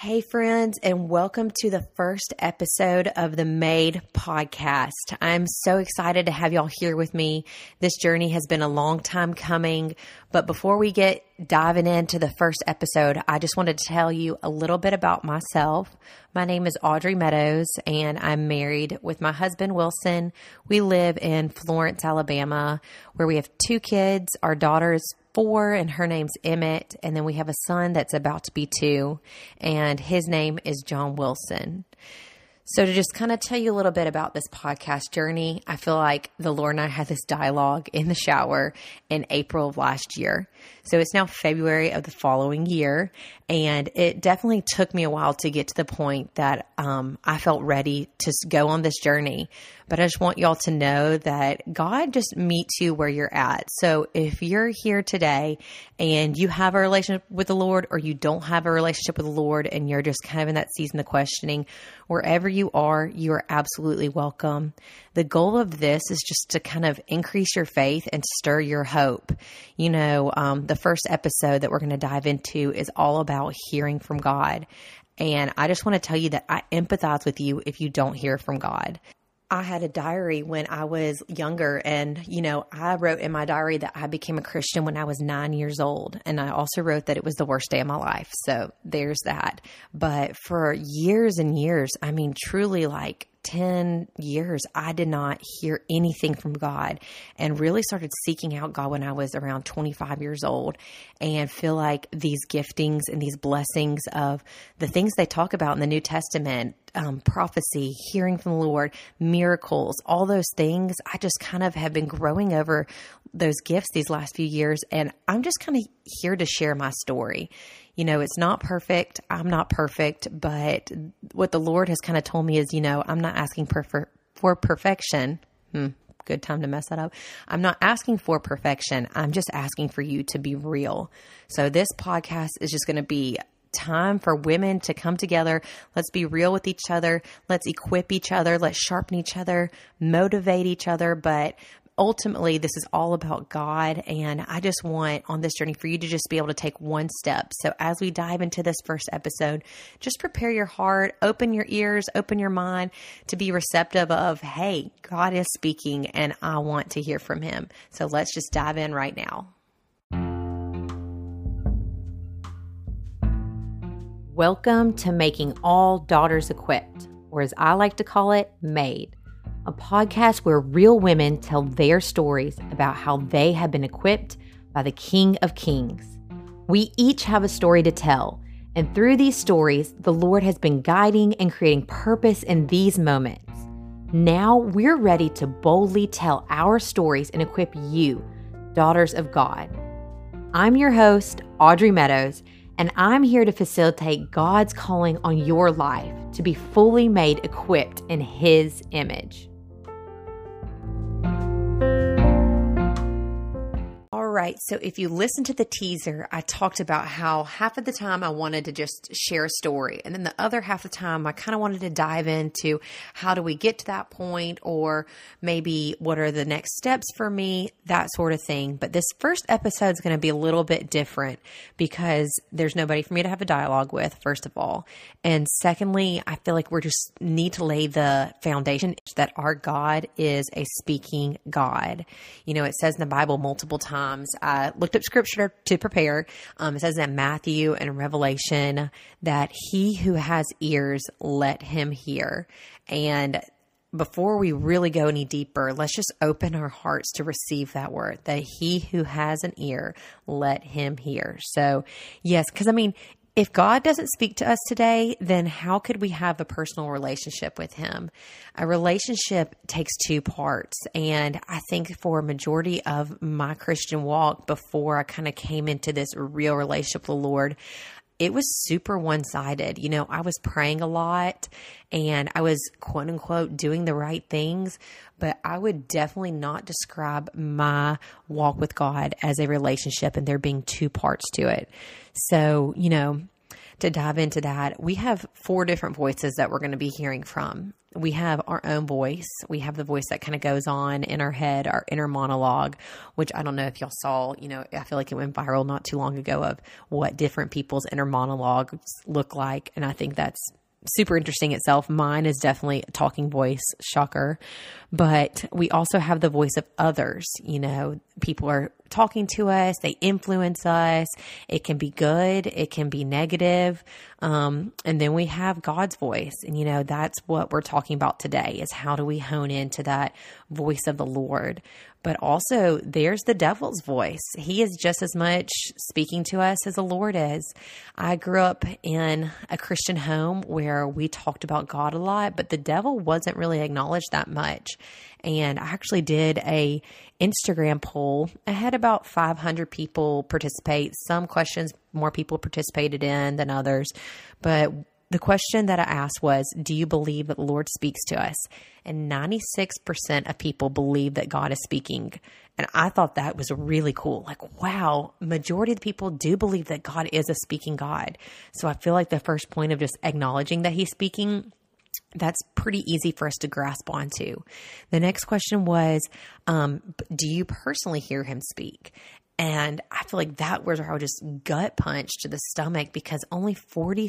Hey, friends, and welcome to the first episode of the Made podcast. I'm so excited to have y'all here with me. This journey has been a long time coming, but before we get diving into the first episode, I just wanted to tell you a little bit about myself. My name is Audrey Meadows, and I'm married with my husband, Wilson. We live in Florence, Alabama, where we have two kids. Our daughter's four, and her name's Emmett. And then we have a son that's about to be two, and his name is John Wilson. So, to just kind of tell you a little bit about this podcast journey, I feel like the Lord and I had this dialogue in the shower in April of last year. So, it's now February of the following year. And it definitely took me a while to get to the point that um, I felt ready to go on this journey. But I just want y'all to know that God just meets you where you're at. So, if you're here today and you have a relationship with the Lord, or you don't have a relationship with the Lord, and you're just kind of in that season of questioning, wherever you are, you are absolutely welcome. The goal of this is just to kind of increase your faith and stir your hope. You know, um, the first episode that we're going to dive into is all about hearing from God. And I just want to tell you that I empathize with you if you don't hear from God. I had a diary when I was younger, and you know, I wrote in my diary that I became a Christian when I was nine years old, and I also wrote that it was the worst day of my life. So there's that. But for years and years, I mean, truly like 10 years, I did not hear anything from God and really started seeking out God when I was around 25 years old and feel like these giftings and these blessings of the things they talk about in the New Testament, um, prophecy, hearing from the Lord, miracles, all those things, I just kind of have been growing over those gifts these last few years. And I'm just kind of here to share my story you know, it's not perfect. I'm not perfect, but what the Lord has kind of told me is, you know, I'm not asking for, for perfection. Hmm, good time to mess that up. I'm not asking for perfection. I'm just asking for you to be real. So this podcast is just going to be time for women to come together. Let's be real with each other. Let's equip each other. Let's sharpen each other, motivate each other, but ultimately this is all about God. And I just want on this journey for you to just be able to take one step. So as we dive into this first episode, just prepare your heart, open your ears, open your mind to be receptive of, hey, God is speaking and I want to hear from him. So let's just dive in right now. Welcome to Making All Daughters Equipped, or as I like to call it, Made a podcast where real women tell their stories about how they have been equipped by the King of Kings. We each have a story to tell, and through these stories, the Lord has been guiding and creating purpose in these moments. Now we're ready to boldly tell our stories and equip you, daughters of God. I'm your host, Audrey Meadows, and I'm here to facilitate God's calling on your life to be fully made equipped in His image. Right. So if you listen to the teaser, I talked about how half of the time I wanted to just share a story. And then the other half of the time I kind of wanted to dive into how do we get to that point or maybe what are the next steps for me, that sort of thing. But this first episode is going to be a little bit different because there's nobody for me to have a dialogue with, first of all. And secondly, I feel like we're just need to lay the foundation that our God is a speaking God. You know, it says in the Bible multiple times I looked up scripture to prepare. Um, it says in Matthew and Revelation that he who has ears, let him hear. And before we really go any deeper, let's just open our hearts to receive that word that he who has an ear, let him hear. So, yes, because I mean, if God doesn't speak to us today, then how could we have a personal relationship with Him? A relationship takes two parts. And I think for a majority of my Christian walk before I kind of came into this real relationship with the Lord, it was super one sided. You know, I was praying a lot and I was quote unquote doing the right things, but I would definitely not describe my walk with God as a relationship and there being two parts to it. So, you know, to dive into that, we have four different voices that we're going to be hearing from. We have our own voice. We have the voice that kind of goes on in our head, our inner monologue, which I don't know if y'all saw, you know, I feel like it went viral not too long ago of what different people's inner monologues look like. And I think that's super interesting itself. Mine is definitely a talking voice, shocker. But we also have the voice of others. You know, people are talking to us, they influence us. It can be good, it can be negative. Um, and then we have God's voice. And, you know, that's what we're talking about today is how do we hone into that voice of the Lord? But also, there's the devil's voice. He is just as much speaking to us as the Lord is. I grew up in a Christian home where we talked about God a lot, but the devil wasn't really acknowledged that much. And I actually did a Instagram poll. I had about 500 people participate. Some questions more people participated in than others, but the question that I asked was, Do you believe that the Lord speaks to us? And 96% of people believe that God is speaking. And I thought that was really cool. Like, wow, majority of the people do believe that God is a speaking God. So I feel like the first point of just acknowledging that He's speaking that's pretty easy for us to grasp onto. The next question was, um, do you personally hear him speak? And I feel like that was I just gut punch to the stomach because only 46%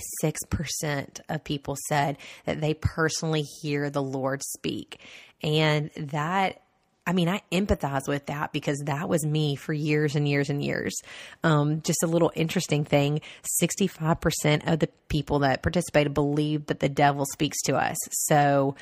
of people said that they personally hear the Lord speak. And that I mean, I empathize with that because that was me for years and years and years. Um, just a little interesting thing 65% of the people that participated believe that the devil speaks to us. So,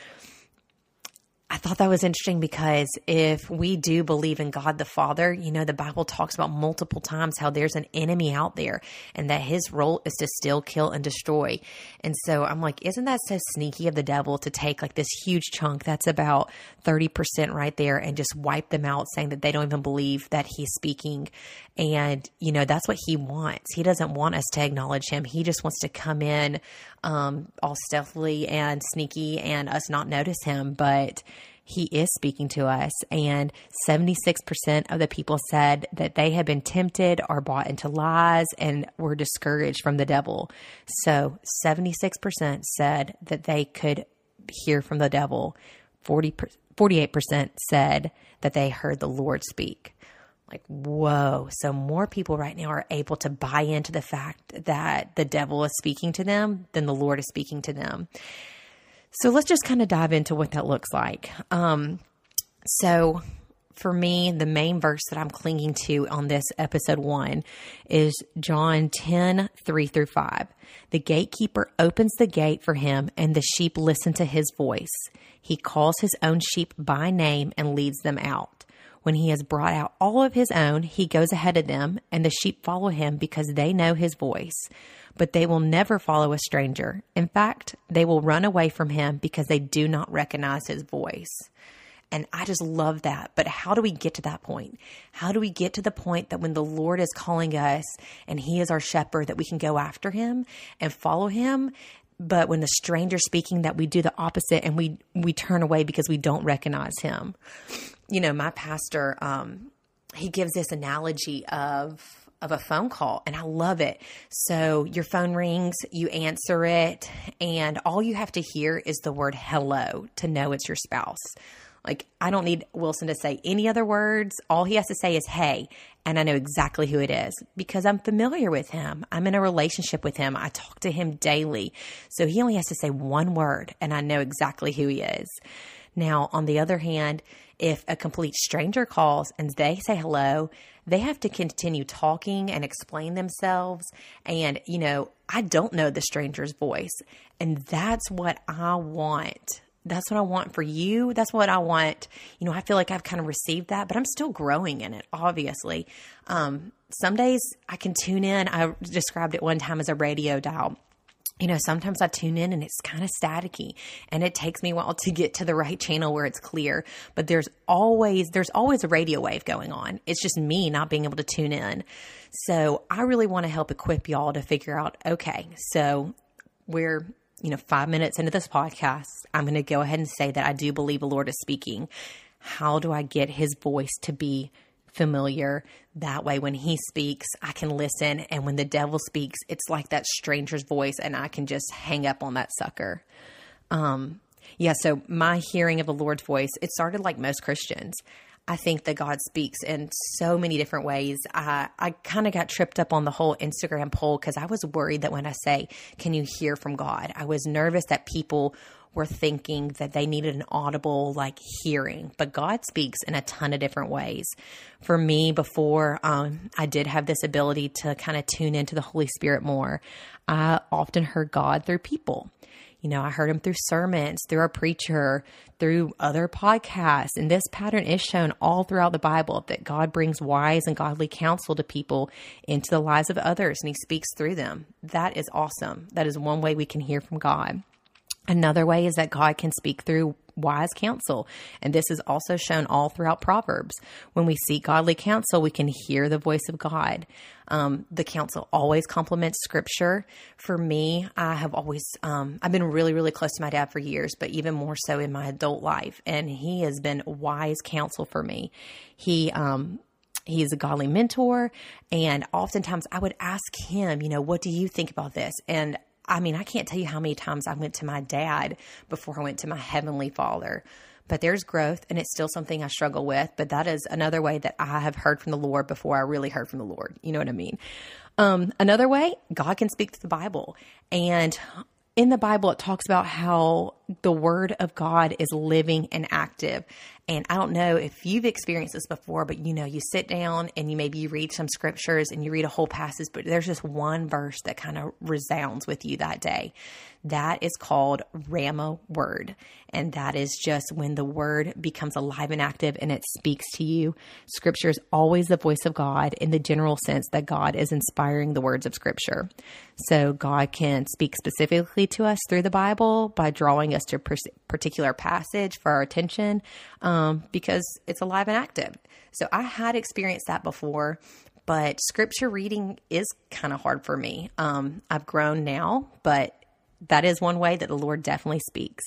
I thought that was interesting because if we do believe in God the Father, you know, the Bible talks about multiple times how there's an enemy out there and that his role is to steal, kill, and destroy. And so I'm like, isn't that so sneaky of the devil to take like this huge chunk that's about 30% right there and just wipe them out, saying that they don't even believe that he's speaking? And, you know, that's what he wants. He doesn't want us to acknowledge him. He just wants to come in um, all stealthily and sneaky and us not notice him. But he is speaking to us. And 76% of the people said that they had been tempted or bought into lies and were discouraged from the devil. So 76% said that they could hear from the devil. 40, 48% said that they heard the Lord speak. Like, whoa. So more people right now are able to buy into the fact that the devil is speaking to them than the Lord is speaking to them. So let's just kind of dive into what that looks like. Um, so for me, the main verse that I'm clinging to on this episode one is John 10, 3 through 5. The gatekeeper opens the gate for him, and the sheep listen to his voice. He calls his own sheep by name and leads them out. When he has brought out all of his own, he goes ahead of them, and the sheep follow him because they know his voice. But they will never follow a stranger. In fact, they will run away from him because they do not recognize his voice. And I just love that. But how do we get to that point? How do we get to the point that when the Lord is calling us and He is our shepherd, that we can go after Him and follow Him? But when the stranger's speaking, that we do the opposite and we we turn away because we don't recognize Him you know, my pastor, um, he gives this analogy of of a phone call and I love it. So your phone rings, you answer it, and all you have to hear is the word hello to know it's your spouse. Like I don't need Wilson to say any other words. All he has to say is hey, and I know exactly who it is because I'm familiar with him. I'm in a relationship with him. I talk to him daily. So he only has to say one word and I know exactly who he is. Now, on the other hand, if a complete stranger calls and they say hello, they have to continue talking and explain themselves. And, you know, I don't know the stranger's voice. And that's what I want. That's what I want for you. That's what I want. You know, I feel like I've kind of received that, but I'm still growing in it, obviously. Um, some days I can tune in. I described it one time as a radio dial you know, sometimes I tune in and it's kind of staticky and it takes me a while to get to the right channel where it's clear. But there's always, there's always a radio wave going on. It's just me not being able to tune in. So I really want to help equip y'all to figure out, okay, so we're, you know, five minutes into this podcast. I'm going to go ahead and say that I do believe the Lord is speaking. How do I get his voice to be familiar. That way, when he speaks, I can listen. And when the devil speaks, it's like that stranger's voice, and I can just hang up on that sucker. Um, yeah, so my hearing of the Lord's voice, it started like most Christians. I think that God speaks in so many different ways. I, I kind of got tripped up on the whole Instagram poll because I was worried that when I say, Can you hear from God? I was nervous that people were thinking that they needed an audible like hearing, but God speaks in a ton of different ways. For me, before um, I did have this ability to kind of tune into the Holy Spirit more, I often heard God through people. You know, I heard him through sermons, through a preacher, through other podcasts. And this pattern is shown all throughout the Bible that God brings wise and godly counsel to people into the lives of others and he speaks through them. That is awesome. That is one way we can hear from God. Another way is that God can speak through wise counsel. And this is also shown all throughout Proverbs. When we seek godly counsel, we can hear the voice of God. Um, the counsel always complements scripture. For me, I have always, um, I've been really, really close to my dad for years, but even more so in my adult life. And he has been wise counsel for me. He, um, He's a godly mentor. And oftentimes I would ask him, you know, what do you think about this? And I mean, I can't tell you how many times I went to my dad before I went to my heavenly father. But there's growth, and it's still something I struggle with. But that is another way that I have heard from the Lord before I really heard from the Lord. You know what I mean? Um, another way, God can speak to the Bible. And in the Bible, it talks about how the word of God is living and active. And I don't know if you've experienced this before, but you know, you sit down and you maybe you read some scriptures and you read a whole passage, but there's just one verse that kind of resounds with you that day. That is called rhema word. And that is just when the word becomes alive and active and it speaks to you. Scripture is always the voice of God in the general sense that God is inspiring the words of scripture. So God can speak specifically to us through the Bible by drawing us to a particular passage for our attention um, because it's alive and active. So I had experienced that before, but scripture reading is kind of hard for me. Um, I've grown now, but that is one way that the Lord definitely speaks.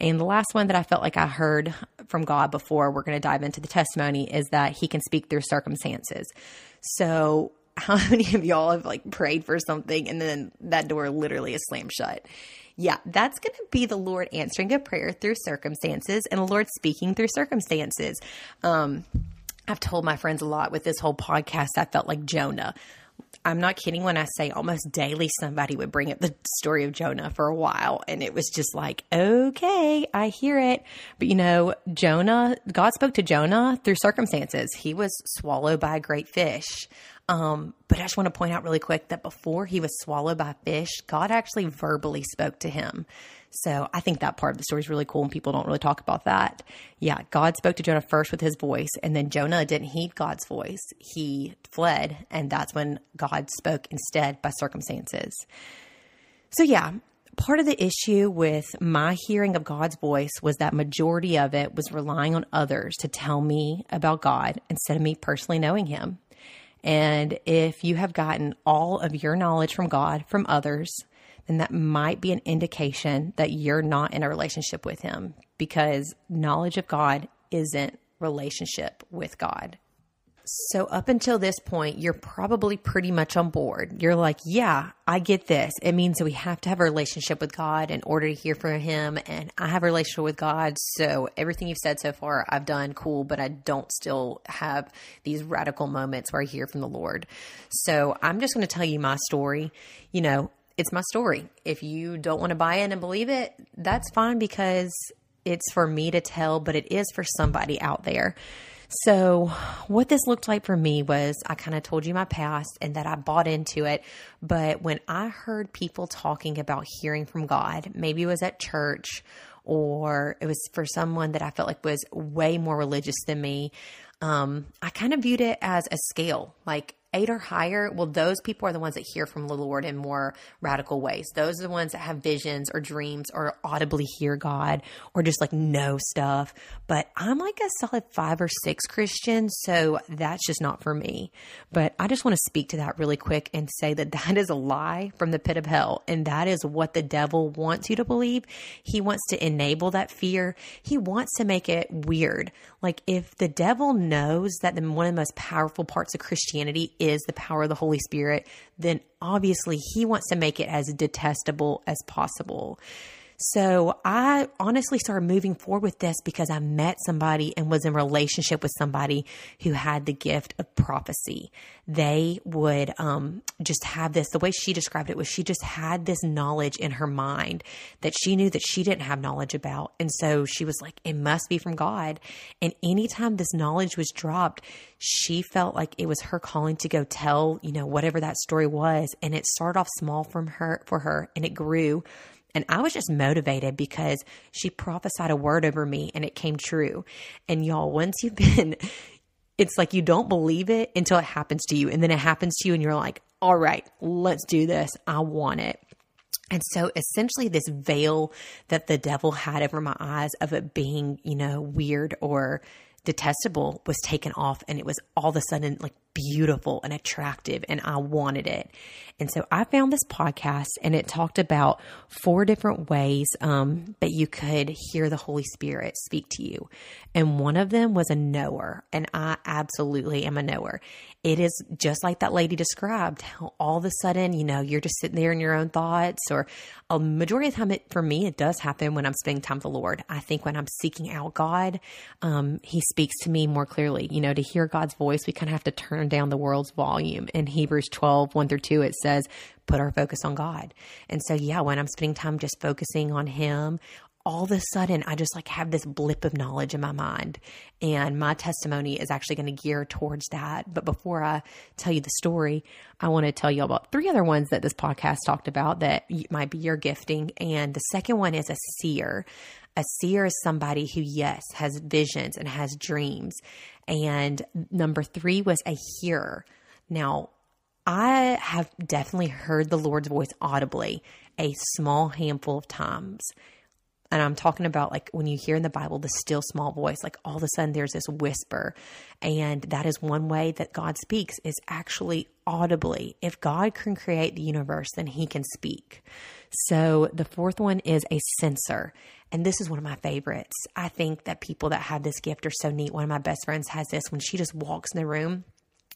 And the last one that I felt like I heard from God before we're going to dive into the testimony is that He can speak through circumstances. So, how many of y'all have like prayed for something and then that door literally is slammed shut? Yeah, that's going to be the Lord answering a prayer through circumstances and the Lord speaking through circumstances. Um, I've told my friends a lot with this whole podcast, I felt like Jonah. I'm not kidding when I say almost daily somebody would bring up the story of Jonah for a while. And it was just like, okay, I hear it. But you know, Jonah, God spoke to Jonah through circumstances. He was swallowed by a great fish. Um, but I just want to point out really quick that before he was swallowed by fish, God actually verbally spoke to him. So I think that part of the story is really cool and people don't really talk about that. Yeah, God spoke to Jonah first with his voice, and then Jonah didn't heed God's voice. He fled, and that's when God spoke instead by circumstances. So, yeah, part of the issue with my hearing of God's voice was that majority of it was relying on others to tell me about God instead of me personally knowing him. And if you have gotten all of your knowledge from God from others, then that might be an indication that you're not in a relationship with Him because knowledge of God isn't relationship with God. So, up until this point, you're probably pretty much on board. You're like, yeah, I get this. It means that we have to have a relationship with God in order to hear from Him. And I have a relationship with God. So, everything you've said so far, I've done cool, but I don't still have these radical moments where I hear from the Lord. So, I'm just going to tell you my story. You know, it's my story. If you don't want to buy in and believe it, that's fine because it's for me to tell, but it is for somebody out there. So, what this looked like for me was I kind of told you my past and that I bought into it. But when I heard people talking about hearing from God, maybe it was at church or it was for someone that I felt like was way more religious than me, um, I kind of viewed it as a scale. Like eight or higher, well, those people are the ones that hear from the Lord in more radical ways. Those are the ones that have visions or dreams or audibly hear God or just like know stuff. But I'm like a solid five or six Christian, so that's just not for me. But I just want to speak to that really quick and say that that is a lie from the pit of hell. And that is what the devil wants you to believe. He wants to enable that fear. He wants to make it weird. Like if the devil knows that the, one of the most powerful parts of Christianity is the power of the Holy Spirit, then obviously he wants to make it as detestable as possible. So I honestly started moving forward with this because I met somebody and was in relationship with somebody who had the gift of prophecy. They would um, just have this. The way she described it was she just had this knowledge in her mind that she knew that she didn't have knowledge about, and so she was like, "It must be from God." And anytime this knowledge was dropped, she felt like it was her calling to go tell, you know, whatever that story was. And it started off small from her for her, and it grew and I was just motivated because she prophesied a word over me and it came true. And y'all, once you've been, it's like you don't believe it until it happens to you. And then it happens to you and you're like, all right, let's do this. I want it. And so essentially this veil that the devil had over my eyes of it being, you know, weird or detestable was taken off and it was all of a sudden like beautiful and attractive and I wanted it. And so I found this podcast and it talked about four different ways um, that you could hear the Holy Spirit speak to you. And one of them was a knower. And I absolutely am a knower. It is just like that lady described how all of a sudden, you know, you're just sitting there in your own thoughts or a majority of the time it, for me, it does happen when I'm spending time with the Lord. I think when I'm seeking out God, um, he speaks to me more clearly, you know, to hear God's voice, we kind of have to turn turn down the world's volume. In Hebrews 12, 1 through 2, it says, put our focus on God. And so, yeah, when I'm spending time just focusing on Him, all of a sudden I just like have this blip of knowledge in my mind. And my testimony is actually going to gear towards that. But before I tell you the story, I want to tell you about three other ones that this podcast talked about that might be your gifting. And the second one is a seer. A seer is somebody who, yes, has visions and has dreams. And number three was a hearer. Now, I have definitely heard the Lord's voice audibly a small handful of times. And I'm talking about like when you hear in the Bible the still small voice, like all of a sudden there's this whisper. And that is one way that God speaks is actually audibly. If God can create the universe, then he can speak. So the fourth one is a sensor. And this is one of my favorites. I think that people that have this gift are so neat. One of my best friends has this when she just walks in the room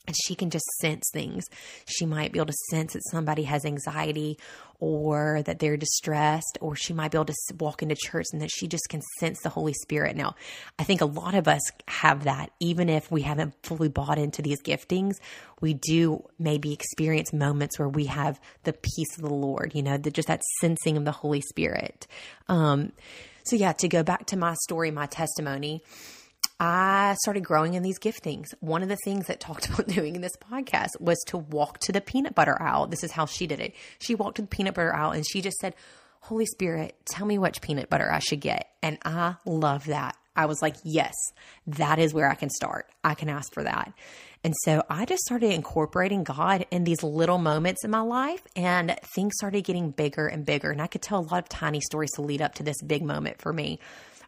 and she can just sense things. She might be able to sense that somebody has anxiety or that they're distressed, or she might be able to walk into church and that she just can sense the Holy Spirit. Now, I think a lot of us have that, even if we haven't fully bought into these giftings, we do maybe experience moments where we have the peace of the Lord, you know, the, just that sensing of the Holy Spirit. Um, so, yeah, to go back to my story, my testimony, I started growing in these giftings. One of the things that talked about doing in this podcast was to walk to the peanut butter aisle. This is how she did it. She walked to the peanut butter aisle and she just said, Holy Spirit, tell me which peanut butter I should get. And I love that. I was like, yes, that is where I can start. I can ask for that. And so I just started incorporating God in these little moments in my life, and things started getting bigger and bigger. And I could tell a lot of tiny stories to lead up to this big moment for me.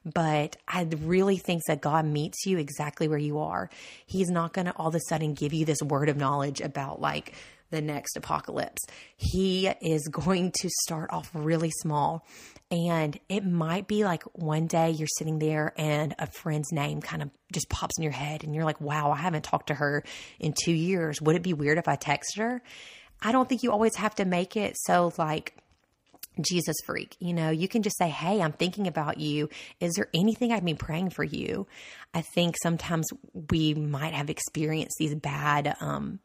But I really think that God meets you exactly where you are. He's not going to all of a sudden give you this word of knowledge about like the next apocalypse. He is going to start off really small. And it might be like one day you're sitting there and a friend's name kind of just pops in your head and you're like, wow, I haven't talked to her in two years. Would it be weird if I texted her? I don't think you always have to make it so like Jesus freak. You know, you can just say, Hey, I'm thinking about you. Is there anything I've been praying for you? I think sometimes we might have experienced these bad, um,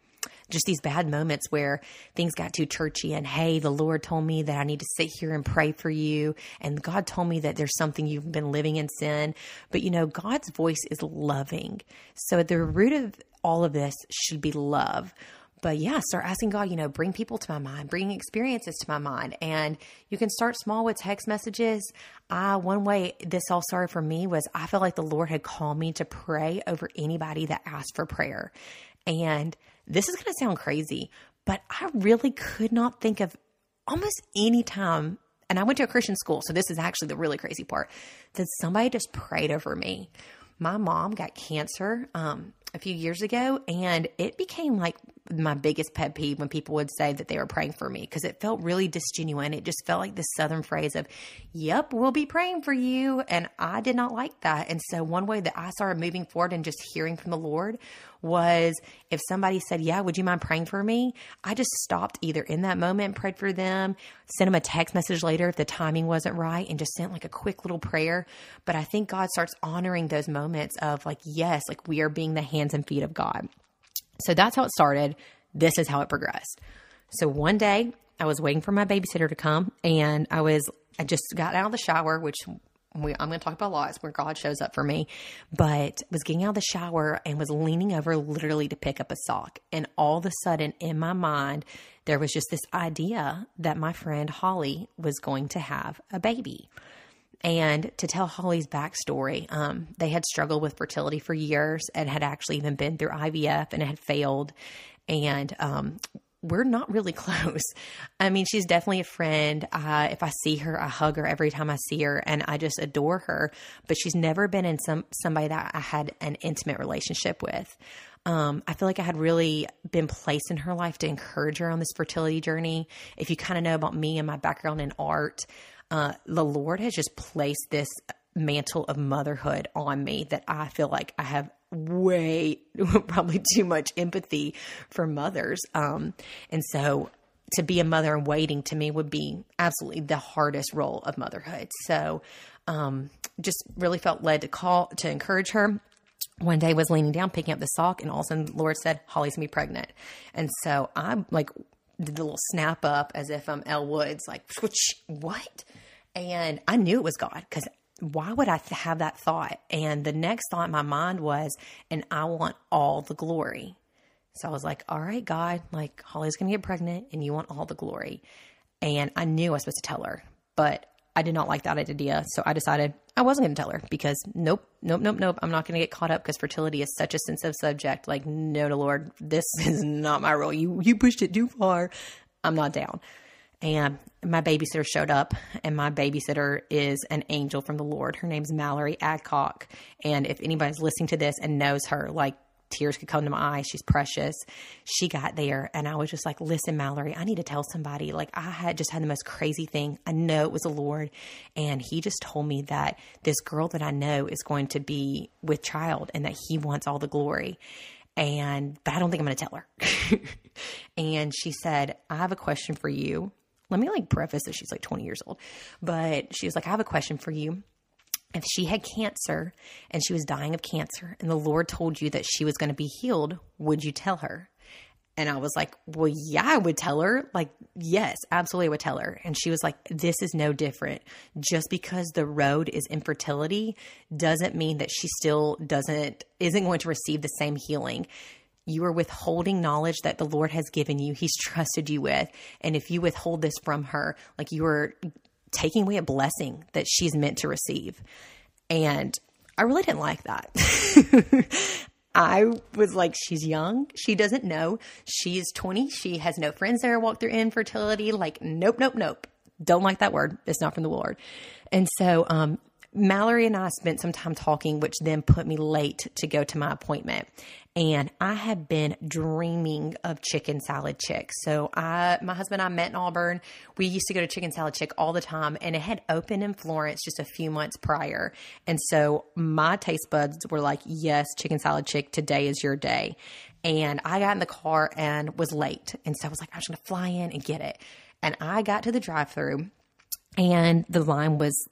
just these bad moments where things got too churchy and hey the lord told me that i need to sit here and pray for you and god told me that there's something you've been living in sin but you know god's voice is loving so at the root of all of this should be love but yeah, start asking God, you know, bring people to my mind, bring experiences to my mind. And you can start small with text messages. I, one way this all started for me was I felt like the Lord had called me to pray over anybody that asked for prayer. And this is going to sound crazy, but I really could not think of almost any time. And I went to a Christian school, so this is actually the really crazy part that somebody just prayed over me. My mom got cancer um, a few years ago, and it became like my biggest pet peeve when people would say that they were praying for me because it felt really disgenuine. It just felt like this southern phrase of, Yep, we'll be praying for you. And I did not like that. And so, one way that I started moving forward and just hearing from the Lord was if somebody said, Yeah, would you mind praying for me? I just stopped either in that moment, prayed for them, sent them a text message later if the timing wasn't right, and just sent like a quick little prayer. But I think God starts honoring those moments of like, Yes, like we are being the hands and feet of God. So that's how it started. This is how it progressed. So one day I was waiting for my babysitter to come and I was, I just got out of the shower, which we, I'm going to talk about a lot. It's where God shows up for me. But was getting out of the shower and was leaning over literally to pick up a sock. And all of a sudden, in my mind, there was just this idea that my friend Holly was going to have a baby. And to tell Holly's backstory, um, they had struggled with fertility for years and had actually even been through IVF and it had failed. And um, we're not really close. I mean, she's definitely a friend. Uh, if I see her, I hug her every time I see her, and I just adore her. But she's never been in some somebody that I had an intimate relationship with. Um, I feel like I had really been placed in her life to encourage her on this fertility journey. If you kind of know about me and my background in art, uh, the Lord has just placed this mantle of motherhood on me that I feel like I have way probably too much empathy for mothers. Um, and so to be a mother and waiting to me would be absolutely the hardest role of motherhood. So um, just really felt led to call to encourage her. One day was leaning down, picking up the sock, and all of a sudden, the Lord said, Holly's be pregnant. And so I'm like, did the little snap up as if I'm Elle Woods, like, what? And I knew it was God because why would I have that thought? And the next thought in my mind was, and I want all the glory. So I was like, all right, God, like Holly's going to get pregnant and you want all the glory. And I knew I was supposed to tell her, but I did not like that idea. So I decided I wasn't going to tell her because nope, nope, nope, nope. I'm not going to get caught up because fertility is such a sensitive subject. Like, no, no, Lord, this is not my role. You, you pushed it too far. I'm not down. And my babysitter showed up, and my babysitter is an angel from the Lord. Her name's Mallory Adcock. And if anybody's listening to this and knows her, like tears could come to my eyes. She's precious. She got there, and I was just like, Listen, Mallory, I need to tell somebody. Like, I had just had the most crazy thing. I know it was the Lord, and He just told me that this girl that I know is going to be with child and that He wants all the glory and but I don't think I'm to tell her. and she said, "I have a question for you let me like preface that she's like 20 years old, but she was like, I have a question for you. If she had cancer and she was dying of cancer and the Lord told you that she was going to be healed, would you tell her? And I was like, well, yeah, I would tell her. Like, yes, absolutely, I would tell her. And she was like, this is no different. Just because the road is infertility doesn't mean that she still doesn't, isn't going to receive the same healing you are withholding knowledge that the Lord has given you, He's trusted you with. And if you withhold this from her, like you are taking away a blessing that she's meant to receive. And I really didn't like that. I was like, she's young. She doesn't know. She's 20. She has no friends there walk through infertility. Like, nope, nope, nope. Don't like that word. It's not from the Lord. And so, um, Mallory and I spent some time talking, which then put me late to go to my appointment. And I have been dreaming of chicken salad chick. So I, my husband and I met in Auburn. We used to go to chicken salad chick all the time and it had opened in Florence just a few months prior. And so my taste buds were like, yes, chicken salad chick, today is your day. And I got in the car and was late. And so I was like, I'm just going to fly in and get it. And I got to the drive through and the line was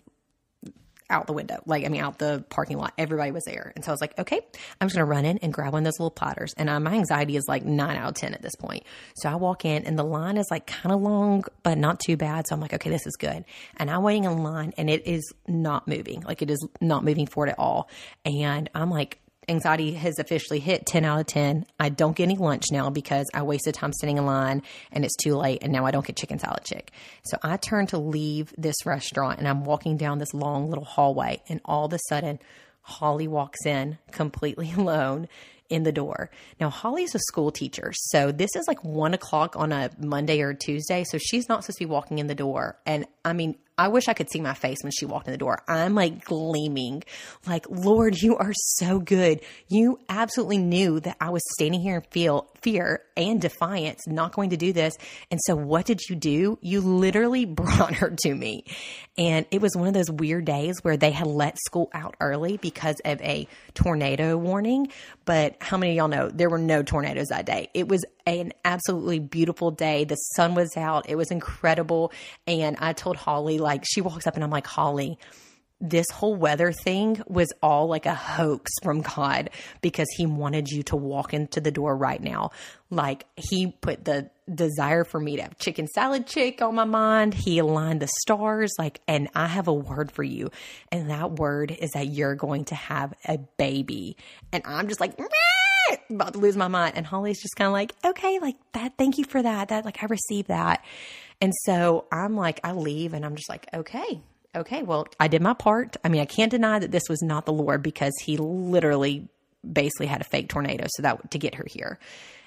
out the window, like, I mean, out the parking lot. Everybody was there. And so I was like, okay, I'm just going to run in and grab one of those little platters. And uh, my anxiety is like nine out of 10 at this point. So I walk in and the line is like kind of long, but not too bad. So I'm like, okay, this is good. And I'm waiting in line and it is not moving. Like it is not moving forward at all. And I'm like, anxiety has officially hit 10 out of 10. I don't get any lunch now because I wasted time standing in line and it's too late and now I don't get chicken salad chick. So I turn to leave this restaurant and I'm walking down this long little hallway and all of a sudden Holly walks in completely alone in the door. Now, Holly's a school teacher, so this is like one o'clock on a Monday or Tuesday, so she's not supposed to be walking in the door. And I mean, I wish I could see my face when she walked in the door. I'm like gleaming, like, Lord, you are so good. You absolutely knew that I was standing here and feel fear and defiance, not going to do this. And so what did you do? You literally brought her to me. And it was one of those weird days where they had let school out early because of a tornado warning. But how many of y'all know there were no tornadoes that day? It was an absolutely beautiful day. The sun was out. It was incredible. And I told Holly, like, she walks up and I'm like, Holly, this whole weather thing was all like a hoax from God because he wanted you to walk into the door right now. Like he put the desire for me to have chicken salad chick on my mind. He aligned the stars like and I have a word for you. And that word is that you're going to have a baby. And I'm just like about to lose my mind and Holly's just kind of like, "Okay, like that thank you for that. That like I received that." And so I'm like I leave and I'm just like, "Okay, okay, well, I did my part. I mean, I can't deny that this was not the Lord because he literally basically had a fake tornado so that to get her here.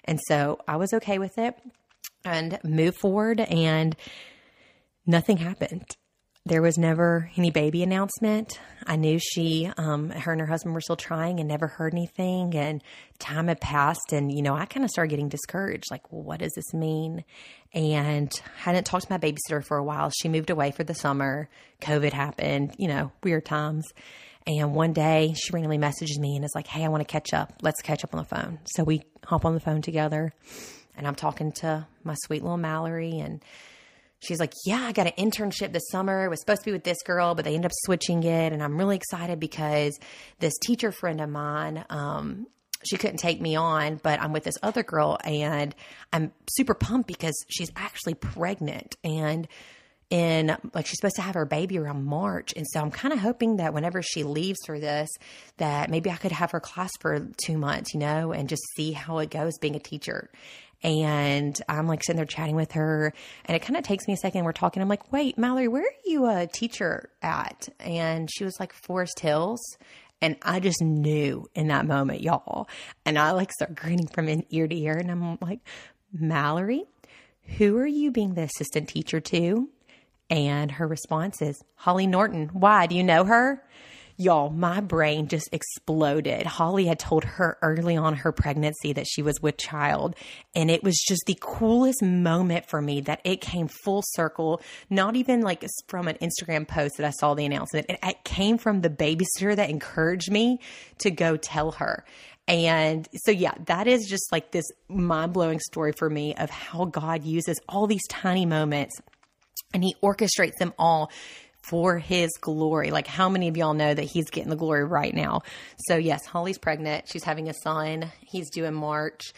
And so I was okay with it and moved forward and nothing happened there was never any baby announcement. I knew she, um, her and her husband were still trying and never heard anything. And time had passed. And, you know, I kind of started getting discouraged. Like, well, what does this mean? And hadn't talked to my babysitter for a while. She moved away for the summer. COVID happened, you know, weird times. And one day she randomly messages me and is like, Hey, I want to catch up. Let's catch up on the phone. So we hop on the phone together and I'm talking to my sweet little Mallory and, she's like, Yeah, I got an internship this summer. It was supposed to be with this girl, but they ended up switching it. And I'm really excited because this teacher friend of mine, um, she couldn't take me on, but I'm with this other girl and I'm super pumped because she's actually pregnant and in like she's supposed to have her baby around March. And so I'm kind of hoping that whenever she leaves for this, that maybe I could have her class for two months, you know, and just see how it goes being a teacher. And I'm like sitting there chatting with her, and it kind of takes me a second. We're talking. I'm like, wait, Mallory, where are you a teacher at? And she was like, Forest Hills. And I just knew in that moment, y'all. And I like start grinning from ear to ear. And I'm like, Mallory, who are you being the assistant teacher to? And her response is, Holly Norton. Why? Do you know her? Y'all, my brain just exploded. Holly had told her early on her pregnancy that she was with child. And it was just the coolest moment for me that it came full circle, not even like from an Instagram post that I saw the announcement. It, it came from the babysitter that encouraged me to go tell her. And so, yeah, that is just like this mind blowing story for me of how God uses all these tiny moments and he orchestrates them all for his glory. Like, how many of y'all know that he's getting the glory right now? So, yes, Holly's pregnant. She's having a son. He's due in March.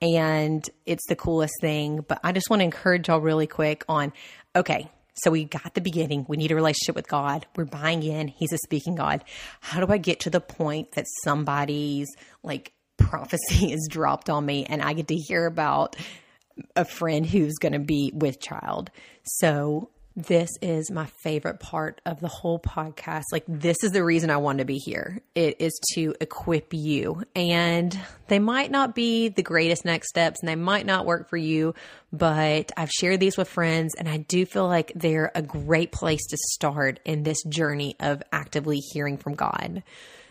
And it's the coolest thing. But I just want to encourage y'all really quick on okay, so we got the beginning. We need a relationship with God. We're buying in. He's a speaking God. How do I get to the point that somebody's like prophecy is dropped on me and I get to hear about a friend who's going to be with child? So this is my favorite part of the whole podcast. Like, this is the reason I want to be here. It is to equip you. And they might not be the greatest next steps and they might not work for you, but I've shared these with friends and I do feel like they're a great place to start in this journey of actively hearing from God.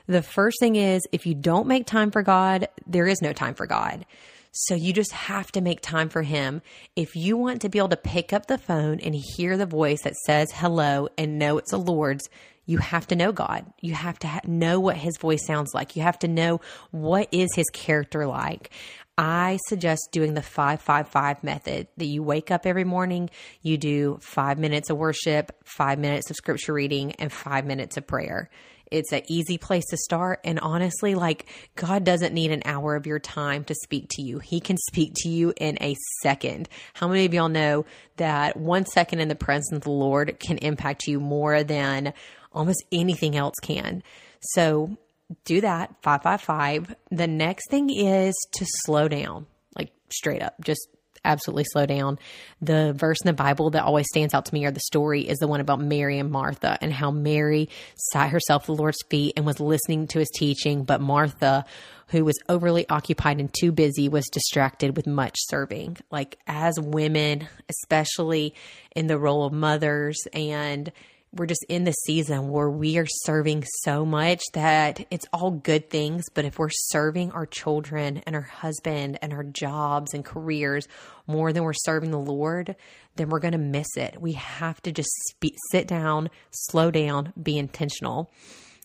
The first thing is if you don't make time for God, there is no time for God. So you just have to make time for him. If you want to be able to pick up the phone and hear the voice that says hello and know it's the Lord's, you have to know God. You have to ha- know what his voice sounds like. You have to know what is his character like. I suggest doing the 555 method that you wake up every morning, you do 5 minutes of worship, 5 minutes of scripture reading and 5 minutes of prayer. It's an easy place to start. And honestly, like God doesn't need an hour of your time to speak to you. He can speak to you in a second. How many of y'all know that one second in the presence of the Lord can impact you more than almost anything else can? So do that 555. The next thing is to slow down, like straight up, just absolutely slow down. The verse in the Bible that always stands out to me or the story is the one about Mary and Martha and how Mary sat herself at the Lord's feet and was listening to his teaching, but Martha, who was overly occupied and too busy, was distracted with much serving. Like as women, especially in the role of mothers and we're just in the season where we are serving so much that it's all good things. But if we're serving our children and our husband and our jobs and careers more than we're serving the Lord, then we're going to miss it. We have to just speak, sit down, slow down, be intentional.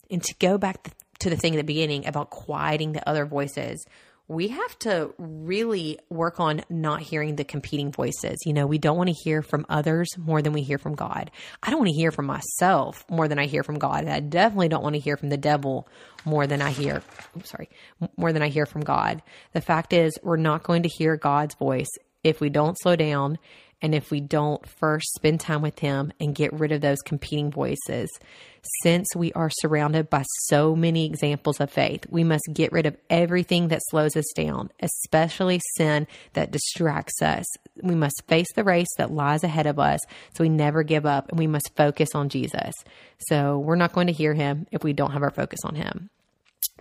And to go back to the thing at the beginning about quieting the other voices, we have to really work on not hearing the competing voices. You know, we don't want to hear from others more than we hear from God. I don't want to hear from myself more than I hear from God. And I definitely don't want to hear from the devil more than I hear, I'm sorry, more than I hear from God. The fact is, we're not going to hear God's voice if we don't slow down and if we don't first spend time with Him and get rid of those competing voices. Since we are surrounded by so many examples of faith, we must get rid of everything that slows us down, especially sin that distracts us. We must face the race that lies ahead of us so we never give up and we must focus on Jesus. So we're not going to hear Him if we don't have our focus on Him.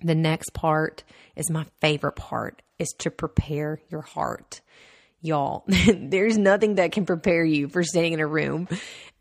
The next part is my favorite part is to prepare your heart y'all, there's nothing that can prepare you for staying in a room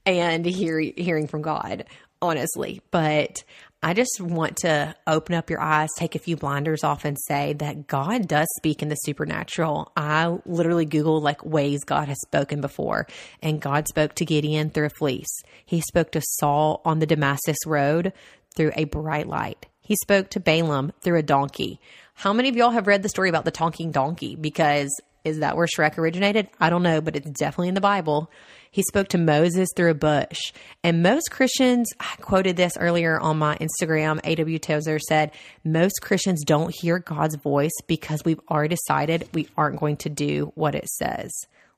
and hear, hearing from God, honestly. But I just want to open up your eyes, take a few blinders off, and say that God does speak in the supernatural. I literally Google like ways God has spoken before, and God spoke to Gideon through a fleece. He spoke to Saul on the Damascus road through a bright light. He spoke to Balaam through a donkey. How many of y'all have read the story about the talking donkey? Because is that where Shrek originated? I don't know, but it's definitely in the Bible. He spoke to Moses through a bush. And most Christians, I quoted this earlier on my Instagram, AW Tozer said, most Christians don't hear God's voice because we've already decided we aren't going to do what it says.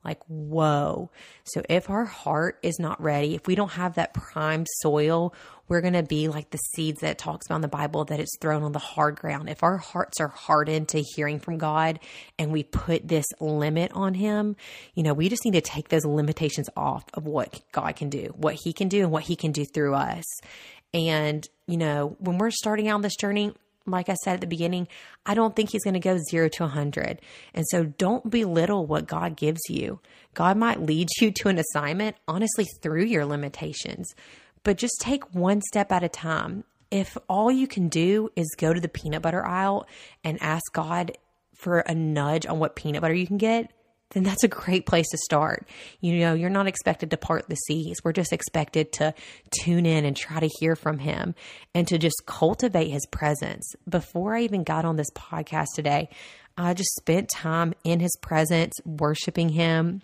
Like, whoa. So if our heart is not ready, if we don't have that primed soil, we're going to be like the seeds that talks about in the Bible that it's thrown on the hard ground. If our hearts are hardened to hearing from God and we put this limit on Him, you know, we just need to take those limitations off of what God can do, what He can do, and what He can do through us. And, you know, when we're starting out on this journey, like I said at the beginning, I don't think he's going to go zero to 100. And so don't belittle what God gives you. God might lead you to an assignment, honestly, through your limitations, but just take one step at a time. If all you can do is go to the peanut butter aisle and ask God for a nudge on what peanut butter you can get, then that's a great place to start. You know, you're not expected to part the seas. We're just expected to tune in and try to hear from him and to just cultivate his presence. Before I even got on this podcast today, I just spent time in his presence, worshiping him,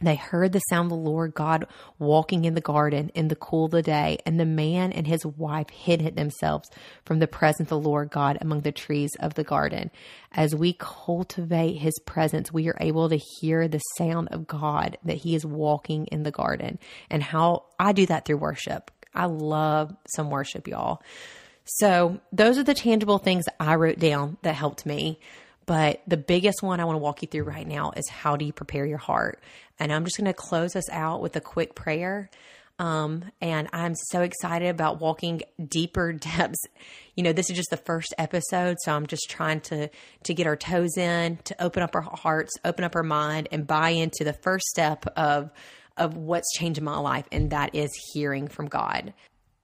they heard the sound of the Lord God walking in the garden in the cool of the day, and the man and his wife hid themselves from the presence of the Lord God among the trees of the garden. As we cultivate his presence, we are able to hear the sound of God that he is walking in the garden. And how I do that through worship. I love some worship, y'all. So, those are the tangible things I wrote down that helped me. But the biggest one I want to walk you through right now is how do you prepare your heart? And I'm just going to close us out with a quick prayer. Um, and I'm so excited about walking deeper depths. You know, this is just the first episode, so I'm just trying to to get our toes in, to open up our hearts, open up our mind, and buy into the first step of of what's changing my life, and that is hearing from God.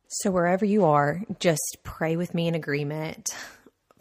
So wherever you are, just pray with me in agreement.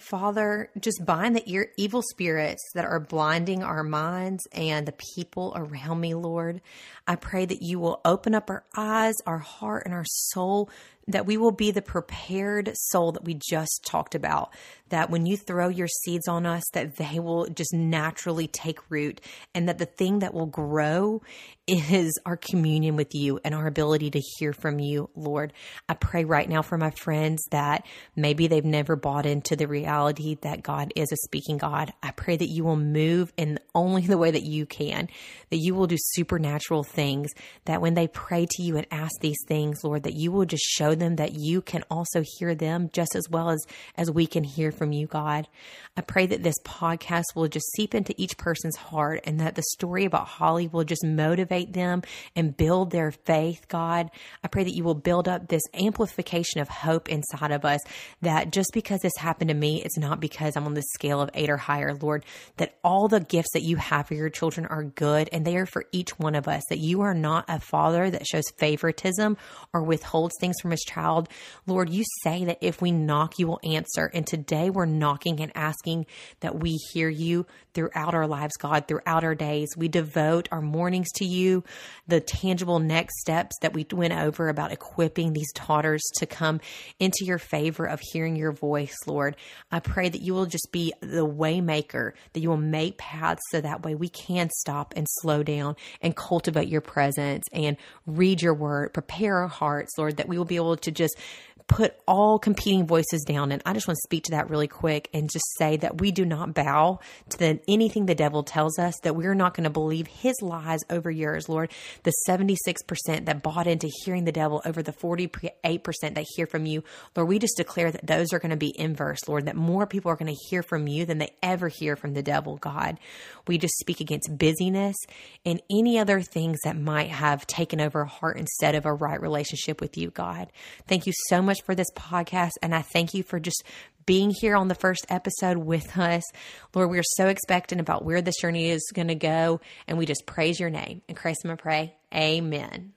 Father, just bind the evil spirits that are blinding our minds and the people around me, Lord. I pray that you will open up our eyes, our heart, and our soul that we will be the prepared soul that we just talked about that when you throw your seeds on us that they will just naturally take root and that the thing that will grow is our communion with you and our ability to hear from you lord i pray right now for my friends that maybe they've never bought into the reality that God is a speaking God. I pray that you will move in only the way that you can, that you will do supernatural things, that when they pray to you and ask these things, Lord, that you will just show them that you can also hear them just as well as, as we can hear from you, God. I pray that this podcast will just seep into each person's heart and that the story about Holly will just motivate them and build their faith, God. I pray that you will build up this amplification of hope inside of us that just because this happened to me, it's not because I'm on the scale of eight or higher, Lord, that all the gifts that you have for your children are good and they are for each one of us, that you are not a father that shows favoritism or withholds things from his child. Lord, you say that if we knock, you will answer. And today we're knocking and asking that we hear you throughout our lives, God, throughout our days. We devote our mornings to you, the tangible next steps that we went over about equipping these daughters to come into your favor of hearing your voice, Lord. I pray that you will just be the waymaker, that you will make paths so that way we can stop and slow down and cultivate your presence and read your word, prepare our hearts, Lord, that we will be able to just put all competing voices down. And I just want to speak to that really quick and just say that we do not bow to the, anything the devil tells us, that we're not going to believe his lies over yours, Lord. The 76% that bought into hearing the devil over the 48% that hear from you, Lord, we just declare that those are going to be inverse, Lord, that more people are going to hear from you than they ever hear from the devil, God. We just speak against busyness and any other things that might have taken over a heart instead of a right relationship with you, God. Thank you so much much for this podcast. And I thank you for just being here on the first episode with us. Lord, we're so expectant about where this journey is going to go. And we just praise your name. In Christ, I pray. Amen.